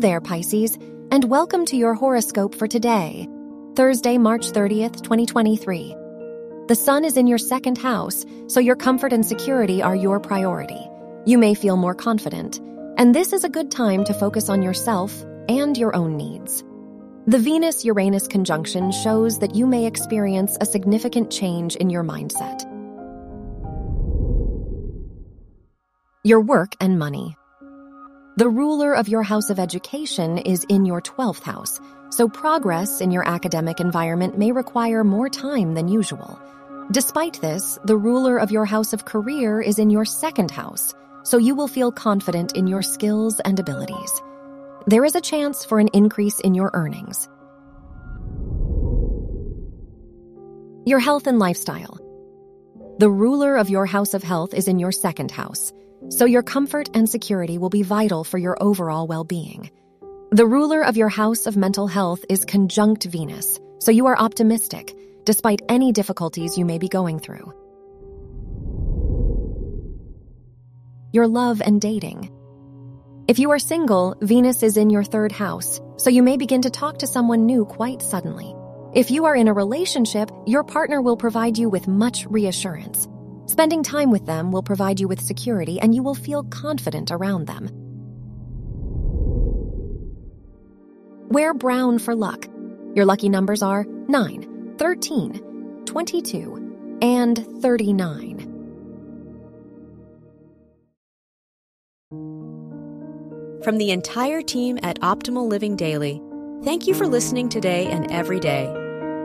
there, Pisces, and welcome to your horoscope for today, Thursday, March 30th, 2023. The sun is in your second house, so your comfort and security are your priority. You may feel more confident, and this is a good time to focus on yourself and your own needs. The Venus Uranus conjunction shows that you may experience a significant change in your mindset. Your work and money. The ruler of your house of education is in your 12th house, so progress in your academic environment may require more time than usual. Despite this, the ruler of your house of career is in your second house, so you will feel confident in your skills and abilities. There is a chance for an increase in your earnings. Your health and lifestyle. The ruler of your house of health is in your second house, so your comfort and security will be vital for your overall well being. The ruler of your house of mental health is conjunct Venus, so you are optimistic, despite any difficulties you may be going through. Your love and dating. If you are single, Venus is in your third house, so you may begin to talk to someone new quite suddenly. If you are in a relationship, your partner will provide you with much reassurance. Spending time with them will provide you with security and you will feel confident around them. Wear brown for luck. Your lucky numbers are 9, 13, 22, and 39. From the entire team at Optimal Living Daily, thank you for listening today and every day